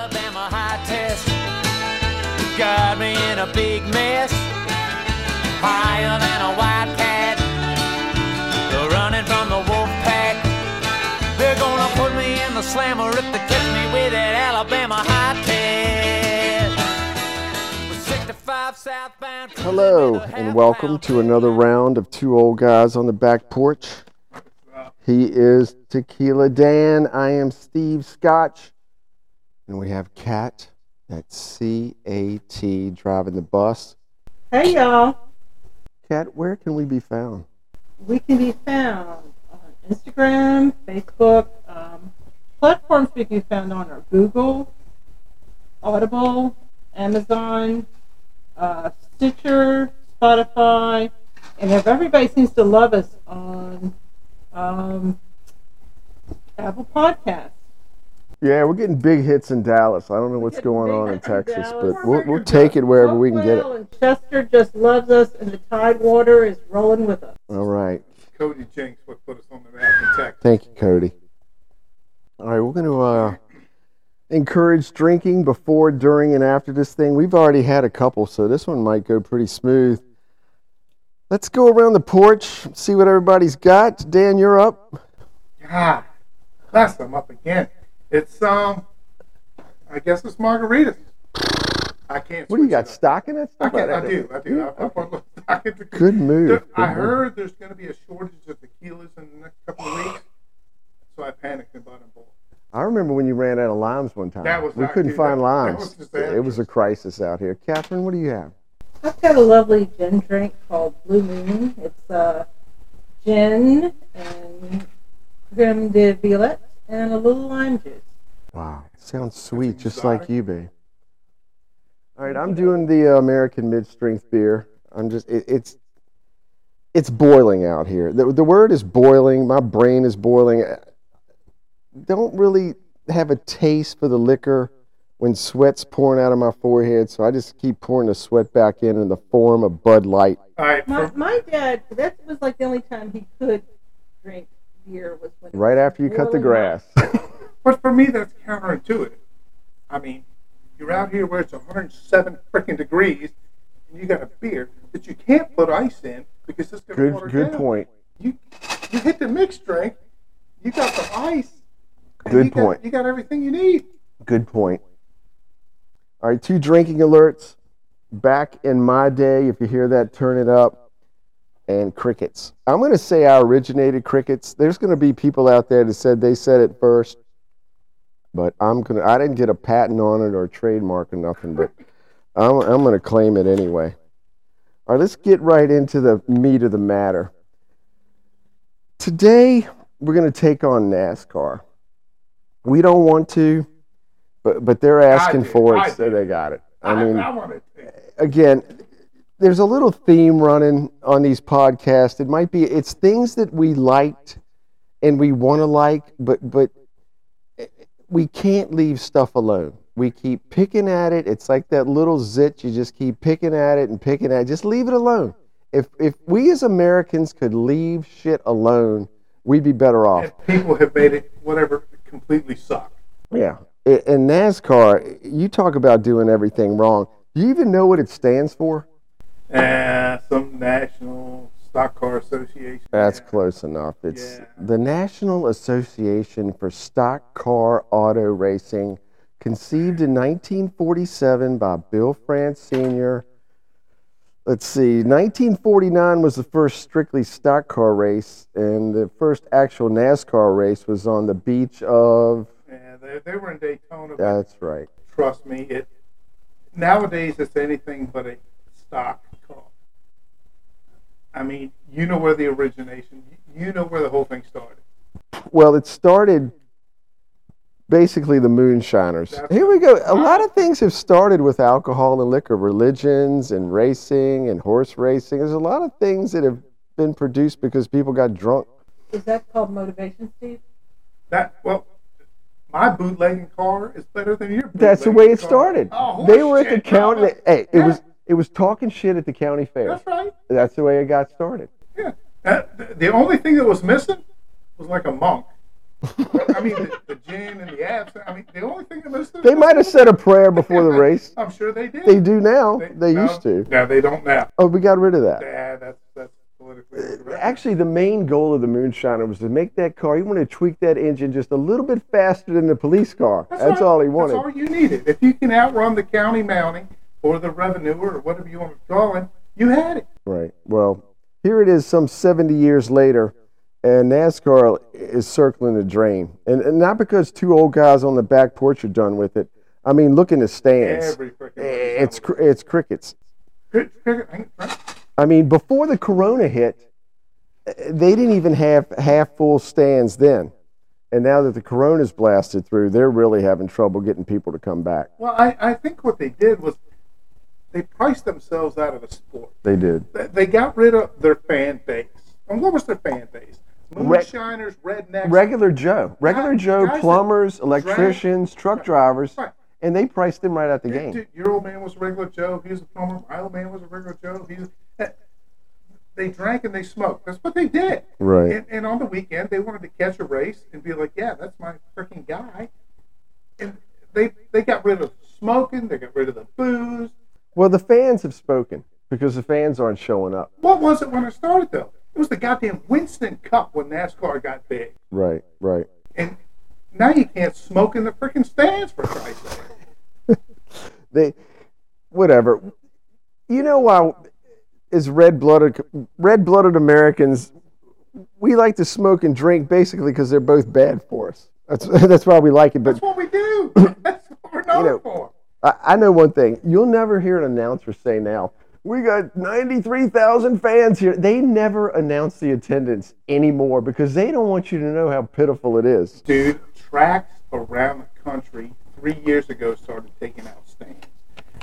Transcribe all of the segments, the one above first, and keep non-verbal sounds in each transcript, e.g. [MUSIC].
Alabama high test. Got me in a big mess. Higher than a wildcat. Running from the wolf pack. They're gonna put me in the slammer if they catch me with that Alabama high test. With 65 southbound. cruising Hello, and welcome to another round of two old guys on the back porch. He is Tequila Dan. I am Steve Scotch. And we have Cat, that's C A T, driving the bus. Hey y'all, Cat, where can we be found? we can be found on Instagram, Facebook. Um, platforms we can be found on are Google, Audible, Amazon, uh, Stitcher, Spotify, and if everybody seems to love us on um, Apple Podcasts. Yeah, we're getting big hits in Dallas. I don't know what's going on in hits in Texas, but we'll, we'll take it wherever we can get it. And Chester just loves us, and the Tidewater is rolling with us. All right. Cody Jinks what put us on the map in Texas. Thank you, Cody. All right, we're going to uh, encourage drinking before, during, and after this thing. We've already had a couple, so this one might go pretty smooth. Let's go around the porch, see what everybody's got. Dan, you're up. God, that's I'm up again. It's um, I guess it's margaritas. I can't. What do you got? up. Stock in it? I, Stuff can, like I do. I do. I, I put a little stock into Good move. There- Good I move. heard there's going to be a shortage of tequilas in the next couple of weeks, so I panicked and bought them both. I remember when you ran out of limes one time. That was we couldn't actually- find that- that limes. was it was a crisis out here. Catherine, what do you have? I've got a lovely gin drink called Blue Moon. It's uh, gin and creme de violette and a little lime juice. Wow, sounds sweet, just exotic. like you, babe. All right, I'm doing the uh, American mid-strength beer. I'm just, it, it's, it's boiling out here. The, the word is boiling. My brain is boiling. Don't really have a taste for the liquor when sweat's pouring out of my forehead, so I just keep pouring the sweat back in in the form of Bud Light. All right, My, my dad, that was like the only time he could drink beer was when Right after you cut the grass. [LAUGHS] but for me, that's counterintuitive. I mean, you're out here where it's 107 freaking degrees, and you got a beer that you can't put ice in because it's going to water Good, down. point. You you hit the mixed drink, you got the ice. Good you got- point. you got everything you need. Good point. All right, two drinking alerts. Back in my day, if you hear that, turn it up. And crickets. I'm going to say I originated crickets. There's going to be people out there that said they said it first, but I'm going to. I didn't get a patent on it or a trademark or nothing, but I'm, I'm going to claim it anyway. All right, let's get right into the meat of the matter. Today, we're going to take on NASCAR. We don't want to, but but they're asking for it, so they got it. I mean, I again, there's a little theme running on these podcasts. It might be it's things that we liked and we want to like, but but eh, we can't leave stuff alone. We keep picking at it. It's like that little zit. You just keep picking at it and picking at it. Just leave it alone. If if we as Americans could leave shit alone, we'd be better off. And people have made it whatever completely suck. Yeah. In NASCAR, you talk about doing everything wrong. Do you even know what it stands for? Uh, some national stock car association. That's close enough. It's Yeah. the National Association for Stock Car Auto Racing, conceived in 1947 by Bill France Sr. Let's see, 1949 was the first strictly stock car race, and the first actual NASCAR race was on the beach of. Yeah, they, they were in Daytona. That's right. trust me, it nowadays it's anything but a stock car. I mean, you know where the origination, you know where the whole thing started. Well, it started basically the moonshiners. That's Here we go. A lot of things have started with alcohol and liquor, religions and racing and horse racing. There's a lot of things that have been produced because people got drunk. Is that called motivation, Steve? That well, my bootlegging car is better than your. That's the way it car. started. Oh, they were at the shit, county. Hey, it Yeah, was it was talking shit at the county fair. That's right. That's the way it got started. Yeah. Uh, the, only thing that was missing was like a monk I mean, the, the gin and the absinthe. I mean, the only thing that of They might have said a prayer before the [LAUGHS] race. I'm sure they did. They do now. They no, used to. No, they don't now. Oh, we got rid of that. Yeah, that's that's politically incorrect. Actually, the main goal of the Moonshiner was to make that car. He wanted to tweak that engine just a little bit faster than the police car. That's, right. all he wanted. That's all you needed. If you can outrun the county mounting or the revenue or whatever you want to call it, you had it. Right. Well, here it is, some 70 years later, and NASCAR is circling the drain, and, and not because two old guys on the back porch are done with it. I mean, look in the stands. Every It's it's crickets. Cricket- cricket- right? I mean, before the Corona hit, eh, they didn't even have half full stands then. And now that the Corona's blasted through, they're really having trouble getting people to come back. Well, I, I think what they did was they priced themselves out of the sport. They did. They- got rid of their fan base. And what was their fan base? Re- Moonshiners, rednecks. Regular Joe, regular Guys- Joe, guys plumbers, drank- electricians, truck drivers, Right. and they priced them right out the Dude, game. dude, your old man was a regular Joe. He was a plumber. My old man was a regular Joe. He was, eh, they drank and they smoked. That's what they did. Right. And, and on the weekend, they wanted to catch a race and be like, "Yeah, that's my freaking guy." And they they got rid of smoking. They got rid of the booze. Well, the fans have spoken because the fans aren't showing up. What was it when it started though? It was the goddamn Winston Cup when NASCAR got big. Right, right. And now you can't smoke in the freaking stands for Christ's sake. [LAUGHS] They, whatever. You know why? As red-blooded, red-blooded Americans, we like to smoke and drink basically because they're both bad for us. That's [LAUGHS] that's why we like it. But That's what we do. [CLEARS THROAT] That's what we're known know, for. I, I know one thing. You'll never hear an announcer say now, we got 93,000 fans here. They never announce the attendance anymore because they don't want you to know how pitiful it is. Dude, tracks around the country three years ago started taking out stands.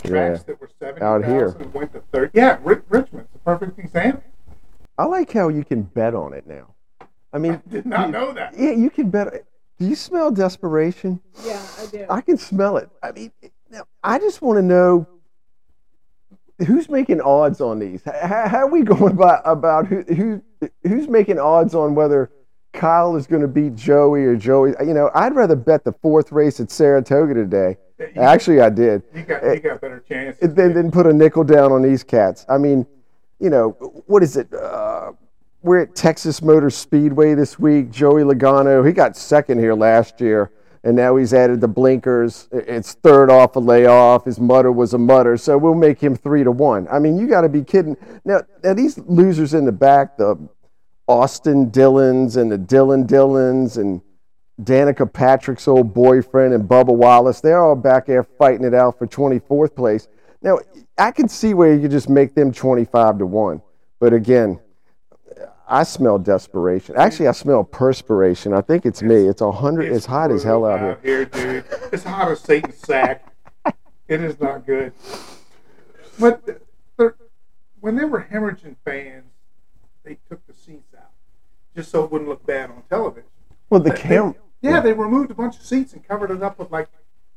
Tracks Yeah. that were Out here. 70,000 went to 30. Yeah, Ri- Richmond's a perfect example. I like how you can bet on it now. I mean, [LAUGHS] Did not know that. yeah, you can bet. Do you smell desperation? Yeah, I do. I can smell it. I mean, now, I just want to know who's making odds on these. How, how are we going about about who who who's making odds on whether Kyle is going to beat Joey or Joey? You know, I'd rather bet the fourth race at Saratoga today. You- Actually, I did. You got, you got better chances. Then then put a nickel down on these cats. I mean, you know, what is it? Uh, we're at Texas Motor Speedway this week. Joey Logano, he got second here last year, and now he's added the blinkers. It's third off a layoff. His mutter was a mutter, so we'll make him three to one. I mean, you got to be kidding. Now, now these losers in the back, the Austin Dillons and the Dylan Dillons and Danica Patrick's old boyfriend and Bubba Wallace, they're all back there fighting it out for 24th place. Now, I can see where you just make them 25 to 1. But again, I smell desperation. Actually, I smell perspiration. I think it's me. It's a 100. It's, hot as hell brutal out here. dude. It's hot as Satan's sack. it is not good. But they're- when they were hemorrhaging fans, they took the seats out just so it wouldn't look bad on television. Well, the They- cam. Yeah, they removed a bunch of seats and covered it up with like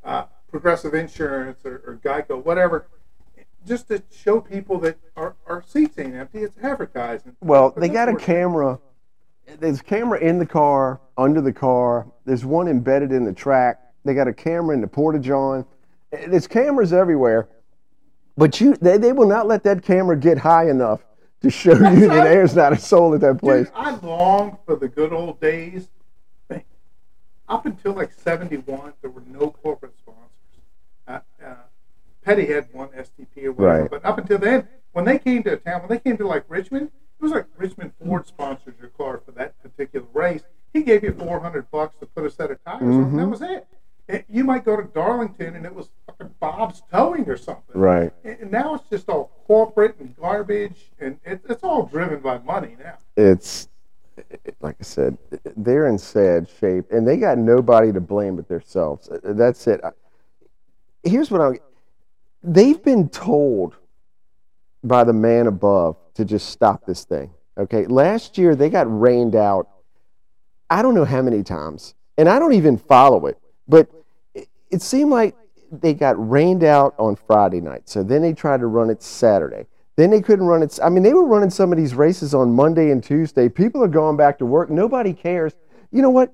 uh, Progressive Insurance or, or Geico, whatever, just to show people that our, our seats ain't empty. It's advertising. Well, they got a camera. There's a camera in the car, under the car. There's one embedded in the track. They got a camera in the porta john. There's cameras everywhere, but you they, they will not let that camera get high enough to show [LAUGHS] you that there's not a soul at that place. Dude, I long for the good old days. Up until like 71, there were no corporate Petty had one STP or whatever, Right. but up until then, when they came to a town, when they came to like Richmond, it was like Richmond Ford sponsored your car for that particular race. He gave you 400 bucks to put a set of tires on, and that was it. And you might go to Darlington and it was fucking Bob's Towing or something. Right. And now it's just all corporate and garbage, and it, it's all driven by money now. It's like I said, they're in sad shape, and they got nobody to blame but themselves. That's it. Here's what I. They've been told by the man above to just stop this thing. Okay, last year they got rained out. I don't know how many times, and I don't even follow it, but it, it seemed like they got rained out on Friday night. So then they tried to run it Saturday. Then they couldn't run it. I mean, they were running some of these races on Monday and Tuesday. People are going back to work. Nobody cares. You know what?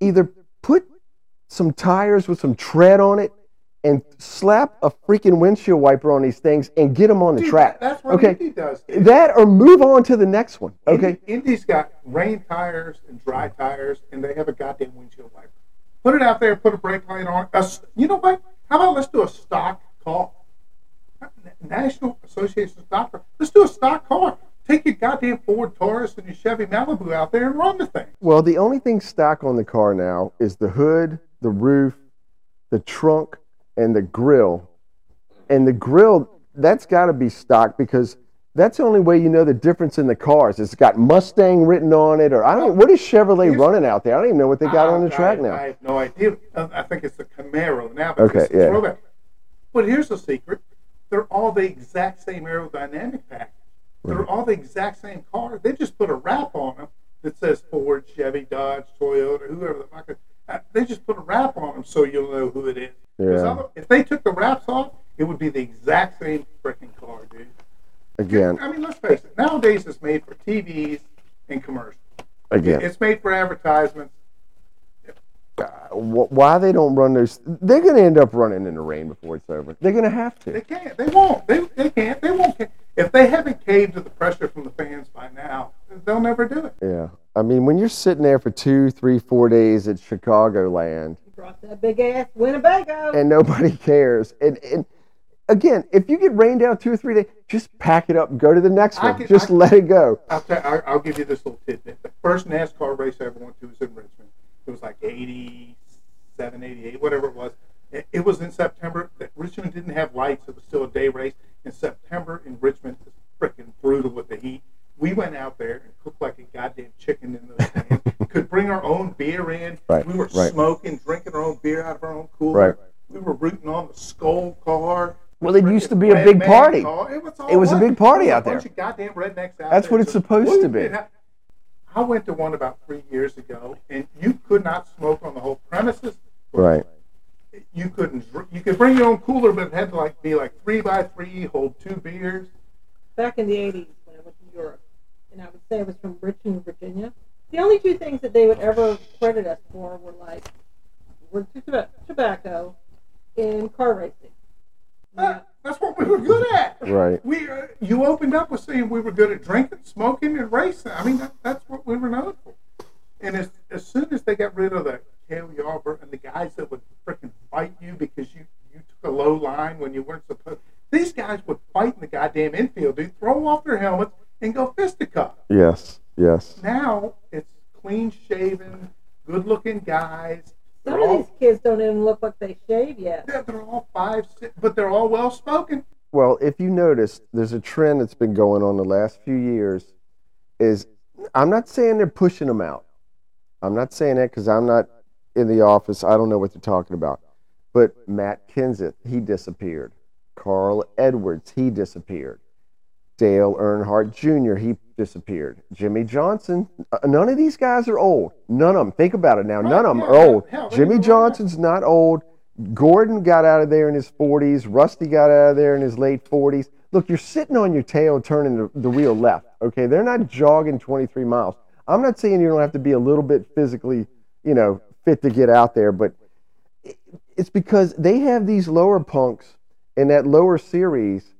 either put some tires with some tread on it and slap a freaking windshield wiper on these things and get them on the Dude, track. that- that's what okay, Indy does. that or move on to the next one. Okay, Indy, Indy's got rain tires and dry tires, and they have a goddamn windshield wiper. Put it out there, put a brake light on. S- you know what? How about let's do a stock car? National Association of Stock Car. Let's do a stock car. Take your goddamn Ford Taurus and your Chevy Malibu out there and run the thing. Well, the only thing stock on the car now is the hood, the roof, the trunk, and the grill. And the grill, that's got to be stock because that's the only way you know the difference in the cars. It's got Mustang written on it, or I don't. What is Chevrolet running out there? I don't even know what they got on the I- track I, now. I have no idea. Uh, I think it's the Camaro now. But Okay, yeah. throwback. But here's the secret: they're all the exact same aerodynamic package. They're all the exact same car. They just put a wrap on them that says Ford, Chevy, Dodge, Toyota, whoever the fuck. uh, They just put a wrap on them so you'll know who it is. Yeah. other- If they took the wraps off, it would be the exact same freaking car, dude. Again, I mean, let's face it. Nowadays, it's made for TVs and commercials. again. It's made for advertisements. Uh, wh- Why they don't run those? They're going to end up running in the rain before it's over. They're going to have to. They can't. They won't. They, they can't. They won't. If they haven't caved to the pressure from the fans by now, they'll never do it. Yeah. I mean, when you're sitting there for two, three, four days at Chicagoland brought that big ass Winnebago. and nobody cares. And, and again, if you get rained out two or three days, just pack it up and go to the next one. can- just I- let it go. I'll, tell, I'll, I'll give you this little tidbit. The first NASCAR race I ever went to was in Richmond. It was like 87, 88, whatever it was. It, it was in September. That Richmond didn't have lights. It was still a day race. In September in Richmond, it was freaking brutal with the heat. We went out there and cooked like a goddamn chicken in those stands. [LAUGHS] Could bring our own beer in. Right, We were right. smoking, drinking our own beer out of our own cooler. Right. We were rooting on the Skull car. Well, it used to be a big party. car. It was, all It was a big party out there. A bunch of goddamn rednecks out That's there. what it's supposed to be. and I- I went to one about three years ago, and you could not smoke on the whole premises. Right. You couldn't. You could bring your own cooler, but it had to like be like three by three, hold two beers. back in the 80s when I went to Europe, and I would say I was from Richmond, Virginia. The only two things that they would ever credit us for were like were tobacco and car racing. That- that's what we were good at. Right. We, uh, you opened up with saying we were good at drinking, smoking, and racing. I mean, that, that's what we were known for. And as, as soon as they got rid of the Cale Yarborough and the guys that would freaking fight you because you, you took a low line when you weren't supposed, these guys would fight in the goddamn infield, dude, throw off their helmets and go fisticuff. Yes. Yes. Now it's clean shaven, good looking guys. They're Some of all, these kids don't even look like they shave yet. they're, they're all five, six, but they're all well spoken. Well, if you notice, there's a trend that's been going on the last few years. Is I'm not saying they're pushing them out. I'm not saying that because I'm not in the office. I don't know what they're talking about. But Matt Kenseth, he disappeared. Carl Edwards, he disappeared. Dale Earnhardt Jr., he disappeared. Jimmie Johnson, uh, none of these guys are old. None of them. Think about it now. None of them yeah, are old. hell, Jimmie Johnson's not old. Gordon got out of there in his 40s. Rusty got out of there in his late 40s. Look, you're sitting on your tail turning the, the wheel left. Okay, they're not jogging 23 miles. I'm not saying you don't have to be a little bit physically, you know, fit to get out there, but it's because they have these lower punks in that lower series,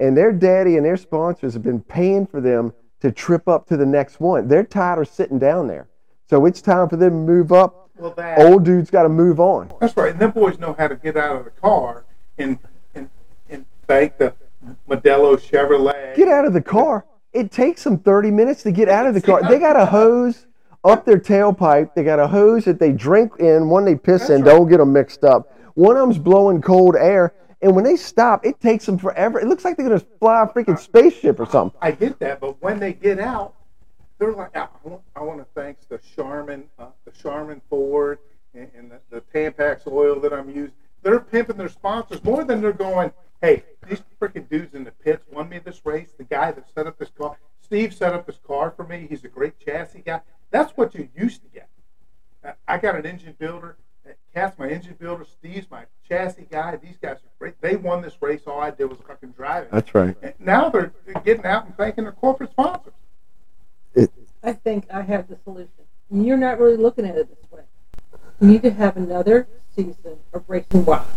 and their daddy and their sponsors have been paying for them to trip up to the next one. They're tired of sitting down there, so it's time for them to move up. Well, that Old dudes got to move on. That's right. And them boys know how to get out of the car and and and thank the Modelo Chevrolet. Get out of the car. It takes them 30 minutes to get out of the car. They got a hose up their tailpipe. They got a hose that they drink in, one they piss in. Right. Don't get them mixed up. One of them's blowing cold air. And when they stop, it takes them forever. It looks like they're going to fly a freaking spaceship or something. I get that, but when they get out, they're like, I want, I want to thank the Charmin, uh, the Charmin Ford, and, and the, the Tampax oil that I'm using. They're pimping their sponsors more than they're going. Hey, these freaking dudes in the pits won me this race. The guy that set up this car, Steve set up this car for me. He's a great chassis guy. That's what you used to get. I- I got an engine builder. Cat's my engine builder. Steve's my chassis guy. These guys are great. They won this race. All I did was fucking drive it. That's right. And now they're they're getting out and thanking their corporate sponsors. It, I think I have the solution. You're not really looking at it this way. We need to have another season of Racing Wives.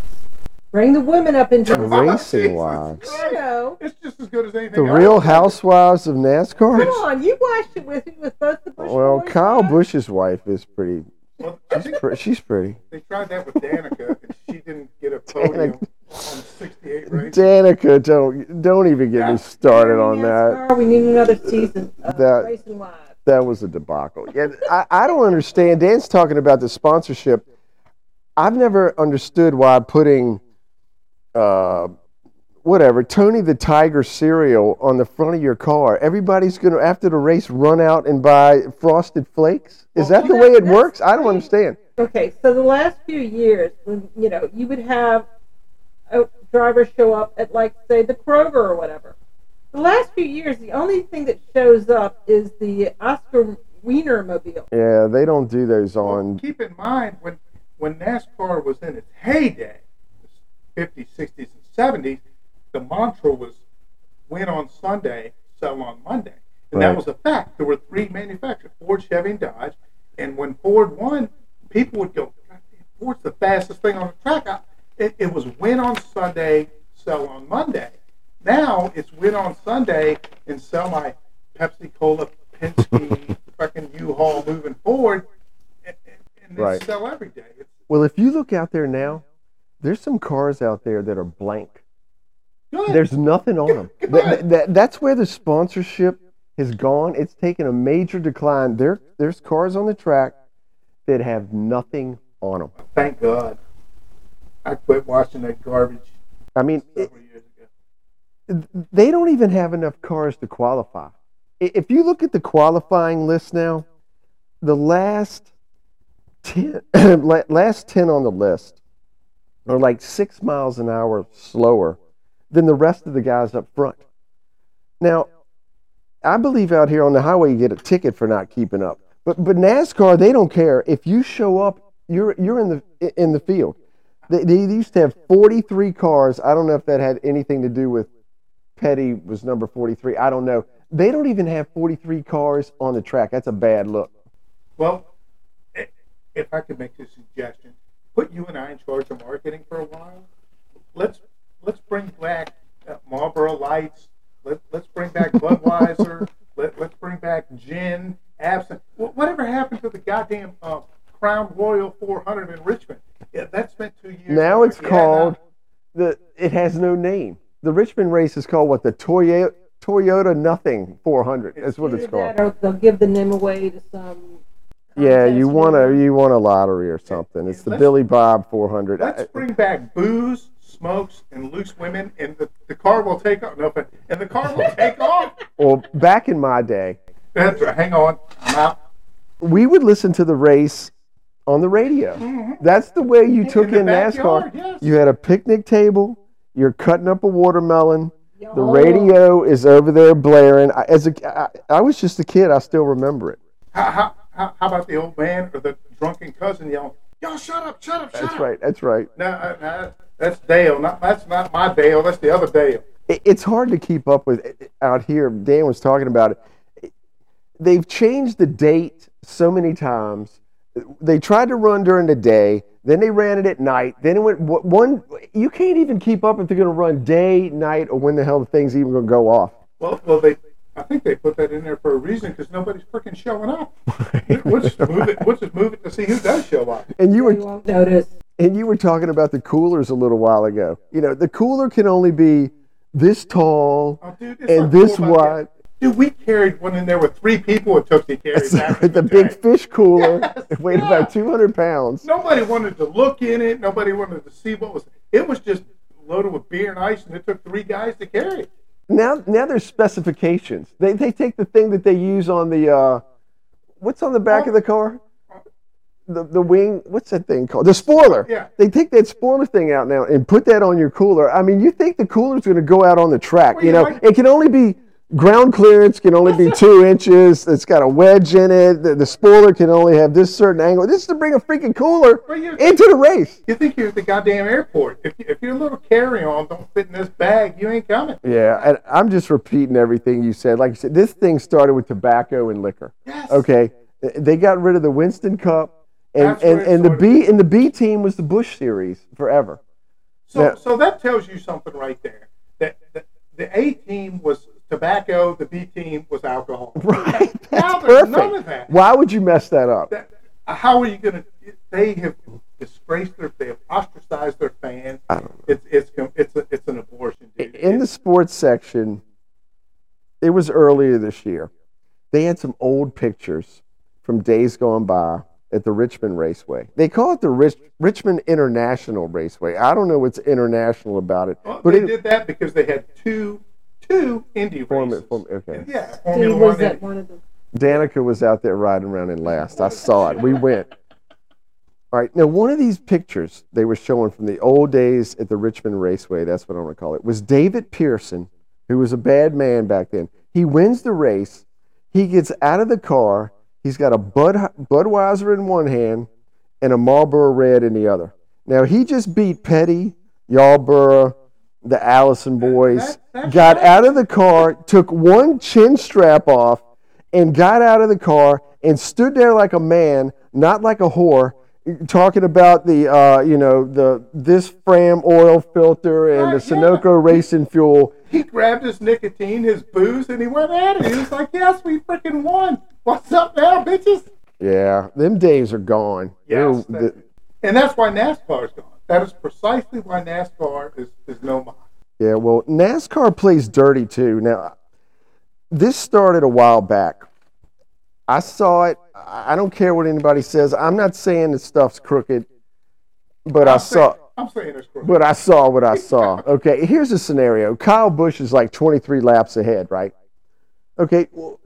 Bring the women up into the Racing Jesus wives. Christ. You know. It's just as good as anything. The else. Real Housewives of NASCAR. Come on, you watched it with with both the Busch Well, boys Kyle on? Busch's wife is pretty. Well, I pre- She's pretty. they tried that with Danica, and she didn't get a podium on 68 races. Danica, don't don't even get me started on that. NASCAR, We need another season of That- Racing Wives. That was a debacle. Yeah, I, I don't understand. Dan's talking about the sponsorship. I've never understood why putting, uh, whatever, Tony the Tiger cereal on the front of your car. Everybody's going to, after the race, run out and buy Frosted Flakes. Is Well, that the you way it works? I don't understand. Okay, so the last few years, when you know, you would have uh, a driver show up at like say the Kroger or whatever. The last few years, the only thing that shows up is the Oscar Wiener mobile. Yeah, they don't do those Well, on. keep in mind when when NASCAR was in its heyday, 50s, 60s, and 70s, the mantra was win on Sunday, sell on Monday. And Right. that was a fact. There were three manufacturers, Ford, Chevy, and Dodge. And when Ford won, people would go, Ford's the fastest thing on the track. I, it, it was win on Sunday, sell on Monday. Now it's win on Sunday and sell my Pepsi Cola, Penske, [LAUGHS] fucking U-Haul moving forward, and, and, and Right. sell every day. Well, if you look out there now, there's some cars out there that are blank. There's nothing on them. Good. That, that, that's where the sponsorship has gone. It's taken a major decline. There, there's cars on the track that have nothing on them. Thank God. I quit watching that garbage I mean, it, years ago. they don't even have enough cars to qualify. If you look at the qualifying list now, the last 10, [CLEARS THROAT] last 10 on the list are like six miles an hour slower than the rest of the guys up front. Now, I believe out here on the highway you get a ticket for not keeping up. But but NASCAR they don't care if you show up you're you're in the in the field. They, they used to have 43 cars. I don't know if that had anything to do with Petty was number 43. I don't know. They don't even have 43 cars on the track. That's a bad look. Well, if I could make a suggestion, put you and I in charge of marketing for a while. Let's let's bring back uh, Marlboro Lights. Let, let's bring back Budweiser. [LAUGHS] Let, let's bring back gin, absinthe. Whatever happened to the goddamn uh, Crown Royal 400 in Richmond? Yeah, that spent two years. Now it's Yeah, called the. It has no name. The Richmond race is called what? The Toyota Toyota Nothing 400. That's what it's called. or they'll give the name away to some. Yeah, you want a you want a lottery or something. It's the Billy Bob 400. Let's bring back booze, smokes, and loose women, and the, the car will take off. No, but and the car will take [LAUGHS] off. Well, back in my day, That's right. Hang on, I'm out. we would listen to the race on the radio. That's the way you took Mm-hmm. In in, the NASCAR. yes. You had a picnic table. You're cutting up a watermelon. The radio is over there blaring. I, as a, I, I was just a kid. I still remember it. How, how, how, how about the old man or the drunken cousin yelling, "Y'all shut up, shut up, shut up. That's up"? right. That's right. No, uh, no, that's Dale. Not that's not my Dale. That's the other Dale. It, it's hard to keep up with it out here. Dan was talking about it. They've changed the date so many times. They tried to run during the day, then they ran it at night. Then it went one. You can't even keep up if they're going to run day, night, or when the hell the thing's even going to go off. Well, well, they. I think they put that in there for a reason because nobody's freaking showing up. we'll just move it. We'll just move it to see who does show up. And you You were won't notice. and you were talking about the coolers a little while ago. You know, the cooler can only be this tall Oh, dude, and this cool wide. that. Dude, we carried one in there with three people. It took to carry That's back right, in the big fish cooler. Yes, it weighed yeah. about 200 pounds. Nobody wanted to look in it. Nobody wanted to see what was. It was just loaded with beer and ice, and it took three guys to carry it. Now, now there's specifications. They, they take the thing that they use on the, uh, what's on the back of the car? The, the wing, what's that thing called? The spoiler. Yeah. They take that spoiler thing out now and put that on your cooler. I mean, you think the cooler's going to go out on the track. Well, you yeah, know, like- it can only be, ground clearance can only be two inches. It's got a wedge in it. The, the spoiler can only have this certain angle. This is to bring a freaking cooler into the race. You think you're at the goddamn airport. If, if your little carry-on don't fit in this bag, you ain't coming. Yeah, and I'm just repeating everything you said. Like you said, this thing started with tobacco and liquor. Yes. Okay, they got rid of the Winston Cup And That's and, and the B and the B team was the Busch series forever. So, Yeah. so that tells you something right there. That, that the A team was tobacco, the B team was alcohol. [LAUGHS] Right. Now That's there's perfect. none of that. Why would you mess that up? that. Uh, how are you going to? They have disgraced their, they have ostracized their fans. I don't know. It's it's it's a, it's an abortion. Dude. In the sports section, it was earlier this year. They had some old pictures from days gone by at the Richmond Raceway. They call it the Rich, Richmond International Raceway. I don't know what's international about it, Well, but they it, did that because they had two two Indy Formu- races. Form- okay. And yeah, Steve Formula was One. at Indy. one of the. Danica was out there riding around in last. I saw it. We went. All right. Now, one of these pictures they were showing from the old days at the Richmond Raceway, that's what I want to call it, was David Pearson, who was a bad man back then. He wins the race. He gets out of the car. He's got a Bud, Budweiser in one hand and a Marlboro Red in the other. Now, he just beat Petty, Yarborough, the Allison boys, That- that's got right. out of the car, took one chin strap off, and got out of the car and stood there like a man, not like a whore, talking about the uh, you know the this Fram oil filter and the Right, yeah. Sunoco racing fuel. He grabbed his nicotine, his booze, and he went at it. He was like, "Yes, we freaking won. What's up now, bitches?" Yeah, them days are gone. Yes, that- and that's why NASCAR is gone. That is precisely why NASCAR is, is no more. Yeah, well, NASCAR plays dirty too. Now, this started a while back. I saw it. I I don't care what anybody says. I'm not saying the stuff's crooked, but I I'm saw. saying, I'm saying it's crooked. But I saw what I saw. Okay, here's a scenario. Kyle Busch is like 23 laps ahead, right? Okay, well,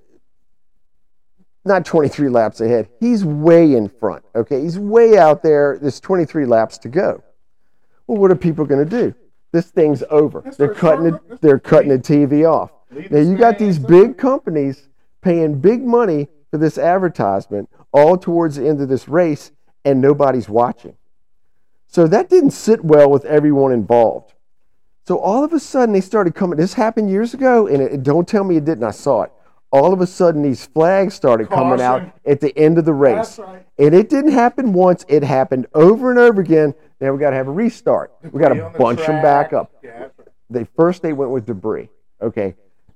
not 23 laps ahead. He's way in front. Okay, he's way out there. There's 23 laps to go. Well, what are people going to do? This thing's over. They're cutting it. They're cutting the TV off. Now you got these big companies paying big money for this advertisement, all towards the end of this race, and nobody's watching. So that didn't sit well with everyone involved. So all of a sudden they started coming. This happened years ago, and it, don't tell me it didn't. I saw it. All of a sudden these flags started coming out at the end of the race. Right. And it didn't happen once, it happened over and over again. Now we got to have a restart. We got to on the bunch them back up Yeah, right. they first they went with debris. Okay,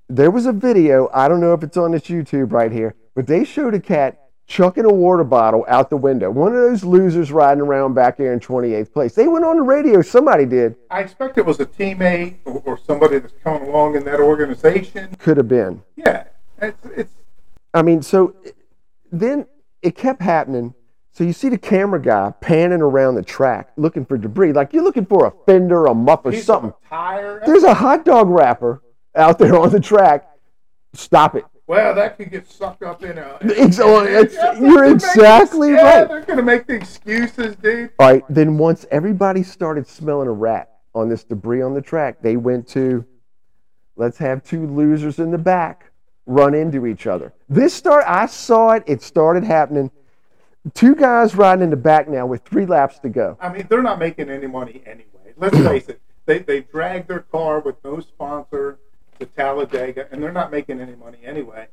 there was a video. I don't know if it's on this YouTube right here, but they showed a cat chucking a water bottle out the window. One of those losers riding around back there in 28th place. They went on the radio. Somebody did. I expect it was a teammate or, or somebody that's coming along in that organization. Could have been. Yeah, it's, it's I mean, so then it kept happening. So you see the camera guy panning around the track looking for debris, like you're looking for a fender, a muff, or something. tire. There's a hot dog wrapper out there on the track. Stop it. Well, that could get sucked up in a. You're making- exactly yeah, right. They're going to make the excuses, dude. All right, then once everybody started smelling a rat on this debris on the track, they went to let's have two losers in the back run into each other. This start I saw it, it started happening. Two guys riding in the back now with three laps to go. I mean, they're not making any money anyway. Let's [CLEARS THROAT] face it. They they dragged their car with no sponsor to Talladega, and they're not making any money anyway.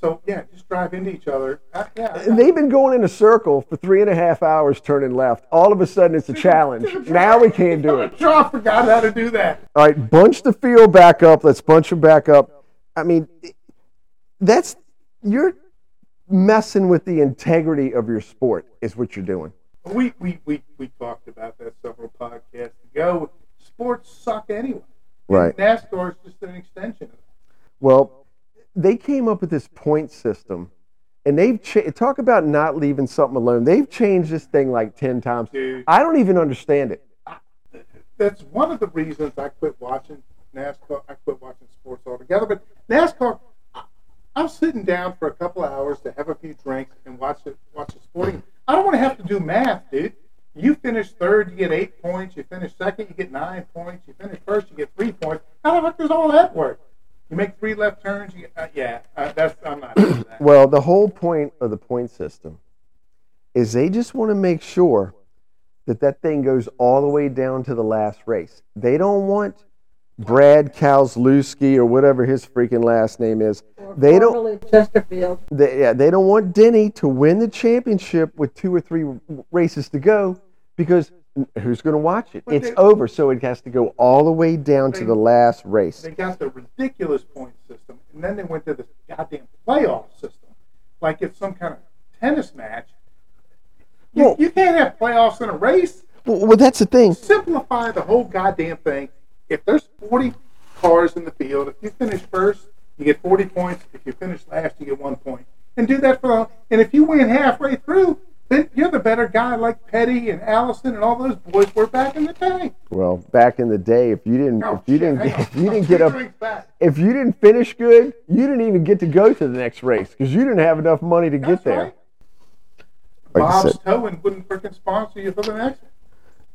So yeah, just drive into each other. Uh, yeah, And they've been going in a circle for three and a half hours turning left. All of a sudden it's a challenge. Now we can't do it. Shaw forgot how to do that. All right, bunch the field back up. Let's bunch them back up. I mean, that's you're messing with the integrity of your sport. Is what you're doing. We we we, we talked about that several podcasts ago. Sports suck anyway. Right. And NASCAR is just an extension of that. Well, they came up with this point system, and they've cha- talk about not leaving something alone. They've changed this thing like ten times. Dude. I don't even understand it. that's one of the reasons I quit watching NASCAR. I quit watching sports altogether. But NASCAR, I- I'm sitting down for a couple hours to have a few drinks and watch it. Watch the sporting. I don't want to have to do math, dude. You finish third, you get eight points. You finish second, you get nine points. You finish first, you get three points. How the fuck does all that work? You make three left turns. You uh, yeah, uh, that's I'm not that. [CLEARS THROAT] Well, the whole point of the point system is they just want to make sure that that thing goes all the way down to the last race. They don't want Brad Keselowski or whatever his freaking last name is. Or They don't- Chesterfield. They, yeah, they don't want Denny to win the championship with two or three races to go because who's going to watch it? But It's they- over, so it has to go all the way down to the last race. They got the ridiculous point system, and then they went to this goddamn playoff system, like it's some kind of tennis match. You, Well- you can't have playoffs in a race. Well, well, that's the thing. Simplify the whole goddamn thing. If there's 40 cars in the field, if you finish first, you get 40 points. If you finish last, you get one point. And do that for the. And if you win halfway through, then you're the better guy, like Petty and Allison and all those boys were back in the day. Well, back in the day, if you didn't, Oh, if you shit, didn't, if you didn't get up, if you didn't finish good, you didn't even get to go to the next race because you didn't have enough money to get there. right. Like Bob's Towing wouldn't freaking sponsor you for the next.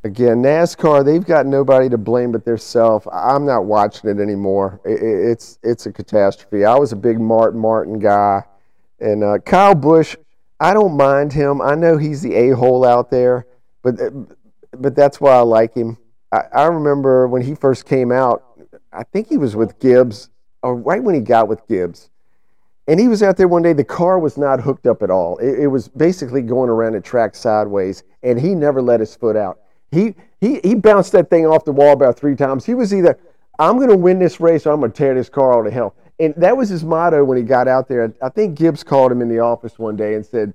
Again, NASCAR, they've got nobody to blame but themselves. I'm not watching it anymore. It's it's a catastrophe. I was a big Martin Martin guy, and uh, Kyle Busch. I don't mind him. I know he's the a hole out there, but but that's why I like him. I, I remember when he first came out. I think he was with Gibbs, or right when he got with Gibbs. And he was out there one day. The car was not hooked up at all. It, it was basically going around the track sideways, and he never let his foot out. He he he bounced that thing off the wall about three times. He was either I'm going to win this race or I'm going to tear this car all to hell. And that was his motto when he got out there. I think Gibbs called him in the office one day and said,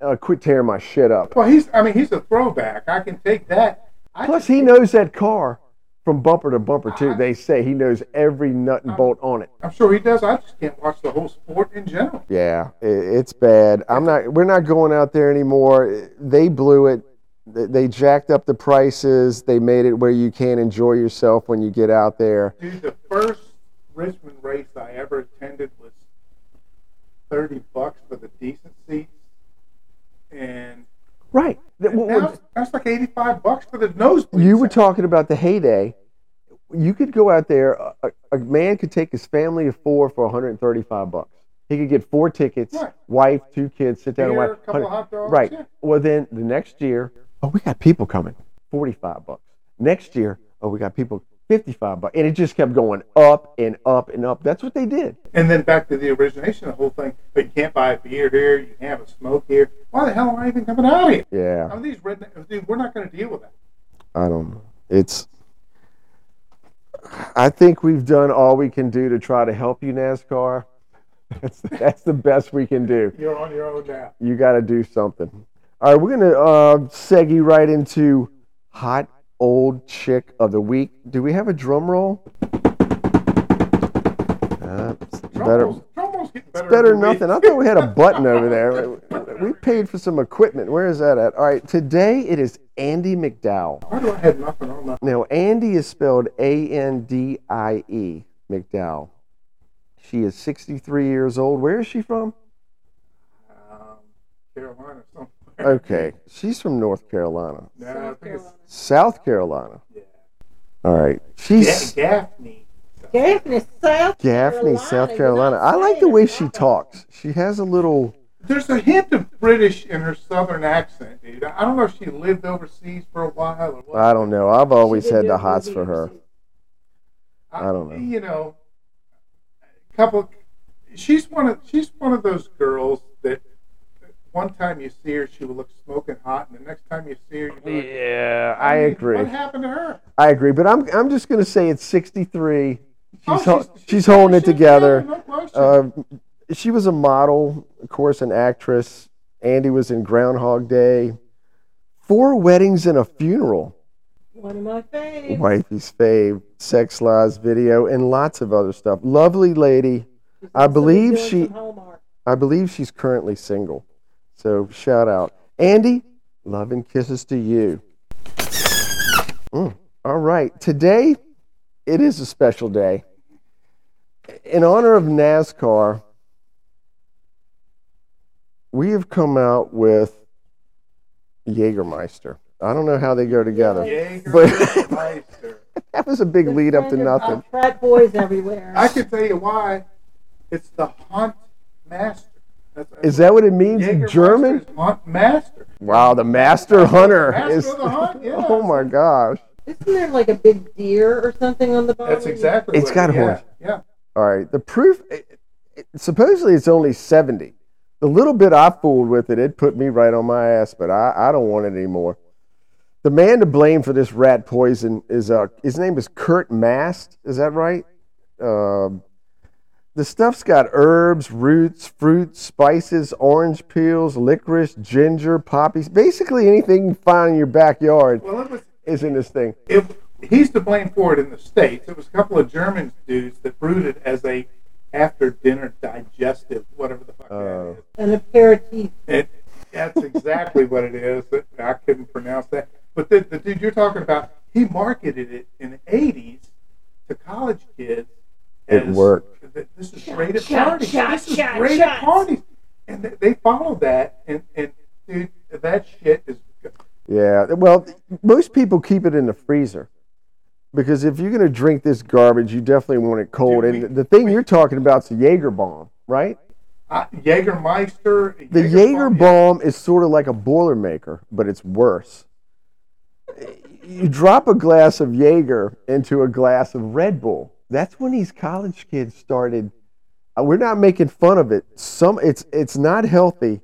uh, "Quit tearing my shit up." Well, he's. I mean, he's a throwback. I can take that. I Plus, he knows that car from bumper to bumper too. They say he knows every nut and bolt on it. I'm sure he does. I just can't watch the whole sport in general. Yeah, i- it's bad. I'm not. We're not going out there anymore. They blew it. They- They jacked up the prices. They made it where you can't enjoy yourself when you get out there. Dude, the first Richmond race I ever attended was thirty bucks for the decent seats, and Right. Th- w- w- now that's like eighty-five bucks for the nosebleed. You were talking about the heyday. You could go out there. A, a man could take his family of four for 135 bucks. He could get four tickets, Right. wife, two kids, sit down Beer, and watch. couple of hot dogs, right. yeah. Well, then the next year, oh, we got people coming. 45 bucks. Next year, oh, we got people 55 bucks, and it just kept going up and up and up. That's what they did. And then back to the origination the whole thing. But you can't buy a beer here. You can't have a smoke here. Why the hell am I even coming out here? Yeah. I mean, these rednecks, dude, we're not going to deal with that. I don't know. It's. I think we've done all we can do to try to help you, NASCAR. [LAUGHS] That's, that's the best we can do. You're on your own now. You got to do something. All right, we're going to uh, segue right into hot old chick of the week. Do we have a drum roll? Uh, it's better, getting better. better than nothing. I thought we had a button over there. We paid for some equipment. Where is that at? All right, today it is Andie MacDowell. Why do I have nothing on my? Now, Andie is spelled A N D I E, MacDowell. She is 63 years old. Where is she from? Um, Carolina somewhere. Okay, she's from North Carolina. No, I think it's South Carolina. Yeah. All right. Ga- She's Gaffney. Daphne, South Gaffney, Carolina. South Carolina. I like the way she talks. She has a little. There's a hint of British in her southern accent, dude. I don't know if she lived overseas for a while or what. I don't know. I've always had the hots for her. overseas. I don't know. You know, a couple. She's one of she's one of those girls that one time you see her, she will look smoking hot, and the next time you see her, you're like, Yeah, I mean, agree. What happened to her? I agree. But I'm I'm just gonna say it's 63. She's Oh, ho- she's, holding it she's together. no. Uh, she was a model, of course, an actress. Andie was in Groundhog Day. Four weddings and a funeral. One of my faves. Wifey's fave, sex lies video, and lots of other stuff. Lovely lady. I believe she- I believe she's currently single. So shout out. Andie, love and kisses to you. Mm, All right. Today, it is a special day. In honor of NASCAR, we have come out with Jägermeister. I don't know how they go together. But- [LAUGHS] That was a big Good lead up to nothing. Frat boys everywhere. I can tell you why. It's the Hunt Master. That's, Is that what it means in German? Hunt Master. Wow, the master hunter Master is. of the hunt, [LAUGHS] yeah. Oh my gosh. Isn't there like a big deer or something on the bottom? That's exactly. It's got it- horns. Yeah, yeah. All right. The proof, it, it- supposedly it's only 70. The little bit I fooled with it, it put me right on my ass, but I, I don't want it anymore. The man to blame for this rat poison is, uh, his name is Curt Mast. Is that right? Um, the stuff's got herbs, roots, fruits, spices, orange peels, licorice, ginger, poppies. Basically anything you find in your backyard Well, it was. is in this thing. It, he's to blame for it in the states. It was a couple of German dudes that brewed it as a after dinner digestive, whatever the fuck Oh. that An aperitif. is. It, that's exactly what it is. I couldn't pronounce that. But the, the dude you're talking about, he marketed it in the '80s to college kids. It as, worked. that This is great at shot, parties. shot, this is shot, great shots. at parties, and they, they followed that. And, and dude, that shit is. Yeah, well, most people keep it in the freezer because if you're going to drink this garbage, you definitely want it cold. Dude, and we- the thing you're talking about is a Jaeger bomb, right? Uh, Jägermeister. The Jaeger bomb is sort of like a Boilermaker, but it's worse. You drop a glass of Jaeger into a glass of Red Bull. That's when these college kids started. Uh, We're not making fun of it. Some it's it's not healthy.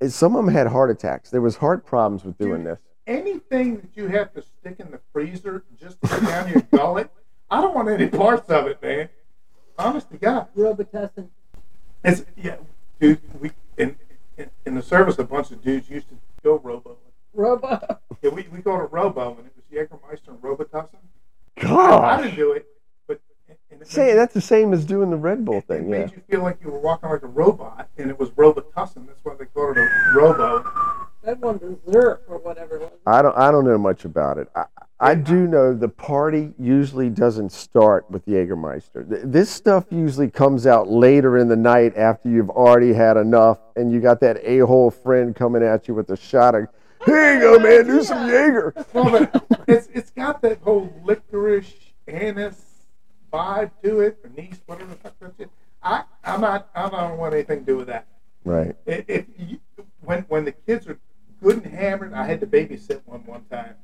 It's- Some of them had heart attacks. There was heart problems with doing Dude, this. anything that you have to stick in the freezer just to get down your [LAUGHS] gullet, I don't want any parts of it, man. Honest to God, Robitussin. it's yeah, dude. We in in, in the service, a bunch of dudes used to go robo. Robo. Yeah, we we go to robo, and it was Jägermeister and Robitussin. I, I didn't do it, but and it say that's the same as doing the Red Bull thing. it thing. made Yeah. you feel like you were walking like a robot, and it was Robitussin. That's why they called it a robo. That one dessert or whatever it. I don't. I don't know much about it. I, I do know the party usually doesn't start with Jägermeister. This stuff usually comes out later in the night after you've already had enough, and you got that a-hole friend coming at you with a shot of, "Here you go, man, do some Jaeger." Well, but it's it's got that whole licorice anise vibe to it, anise, whatever the fuck that shit. I I'm not I don't want anything to do with that. Right. If, if you, when when the kids are good and hammered, I had to babysit one one time.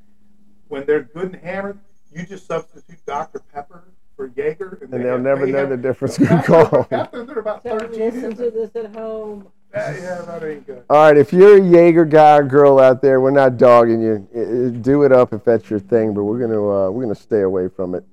When they're good and hammered, you just substitute Dr Pepper for Jaeger, And they they'll never they know the difference. Good call. after they're about Don't thirteen, listen to this at home. yeah, yeah, that ain't good. All right, if you're a Jaeger guy or girl out there, we're not dogging you. I- I- Do it up if that's your thing, but we're gonna uh, we're gonna stay away from it.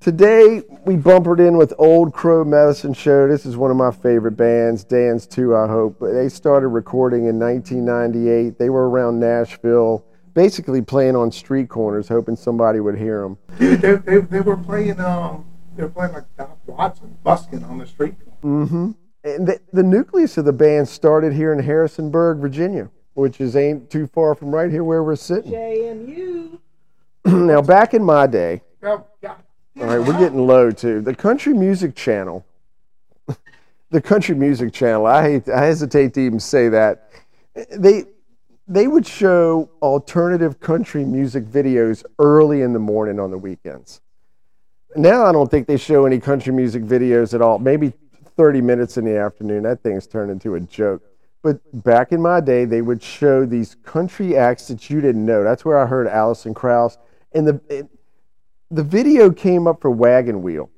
Today we bumpered in with Old Crow Medicine Show. This is one of my favorite bands, Dan's too, I hope. But they started recording in 1998. They were around Nashville, basically playing on street corners, hoping somebody would hear them. Dude, they, they, they were playing um they were playing like Doc Watson busking on the street. Mm-hmm. And the, the nucleus of the band started here in Harrisonburg, Virginia, which is ain't too far from right here where we're sitting. JMU. [CLEARS THROAT] now, back in my day, Oh, God. All right, we're getting low too. The Country Music Channel, [LAUGHS] the Country Music Channel. I hate, I hesitate to even say that. They they would show alternative country music videos early in the morning on the weekends. Now I don't think they show any country music videos at all. Maybe 30 minutes in the afternoon. That thing's turned into a joke. But back in my day, they would show these country acts that you didn't know. That's where I heard Alison Krauss. And the the video came up for Wagon Wheel,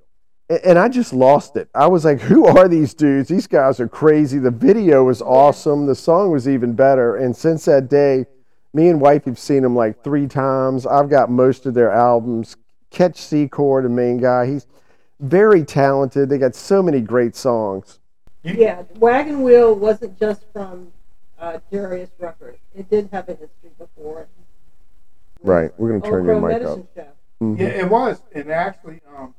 a- and I just lost it. I was like, "Who are these dudes? These guys are crazy." The video was awesome. The song was even better. And since that day, me and wife have seen them like three times. I've got most of their albums. Ketch Secor, the main guy, he's very talented. They got so many great songs. Yeah, Wagon Wheel wasn't just from uh, Darius Rucker. It did have a history before. Right. We're gonna Old turn Crow your mic up. Show. Mhm. Yeah, it was, and actually, um,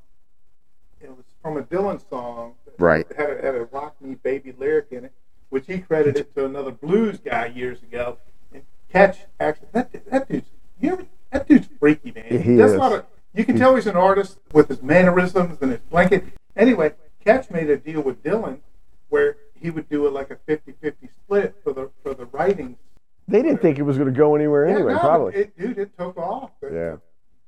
it was from a Dylan song. that Right. Had a, had a "Rock Me Baby" lyric in it, which he credited to another blues guy years ago. And Ketch actually, that that dude's you ever, that dude's freaky man. Yeah, he That's is. not a. You can tell he's an artist with his mannerisms and his blanket. Anyway, Ketch made a deal with Dylan where he would do it like a 50-50 split for the for the writing. They didn't think it was going to go anywhere Yeah, anyway. no, probably. It, dude, it took off. yeah.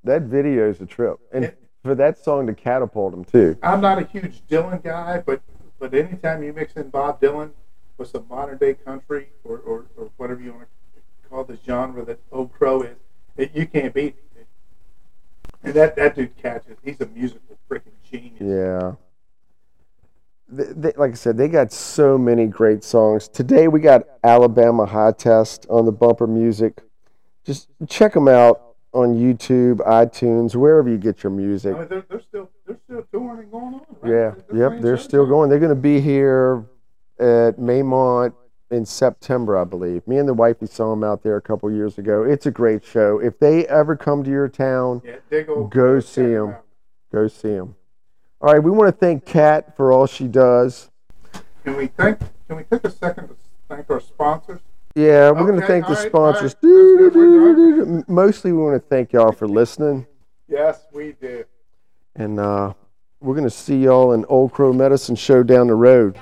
That video is a trip, and It- for that song to catapult him too. I'm not a huge Dylan guy, but but anytime you mix in Bob Dylan with some modern day country or, or, or whatever you want to call the genre that Old Crow is, it, you can't beat it. And that, that dude catches. He's a musical freaking genius. Yeah. They, they, like I said, they got so many great songs. Today we got Alabama High Test on the bumper music. Just check them out on YouTube, iTunes, wherever you get your music. I mean, they're, they're still they're still touring and going on. Right? Yeah, They're yep, they're still going. They're going to be here at Maymont in September, I believe. Me and the wife, we saw them out there a couple years ago. It's a great show. If they ever come to your town, Yeah, go Go see 'em. go see them. All right, we want to thank Kat for all she does. Can we thank? Can we take a second to thank our sponsors? Yeah, we're going to thank the right, sponsors. right. That's good, we're [LAUGHS] Mostly, we want to thank y'all for listening. Yes, we do. And uh, we're going to see y'all in Old Crow Medicine Show down the road.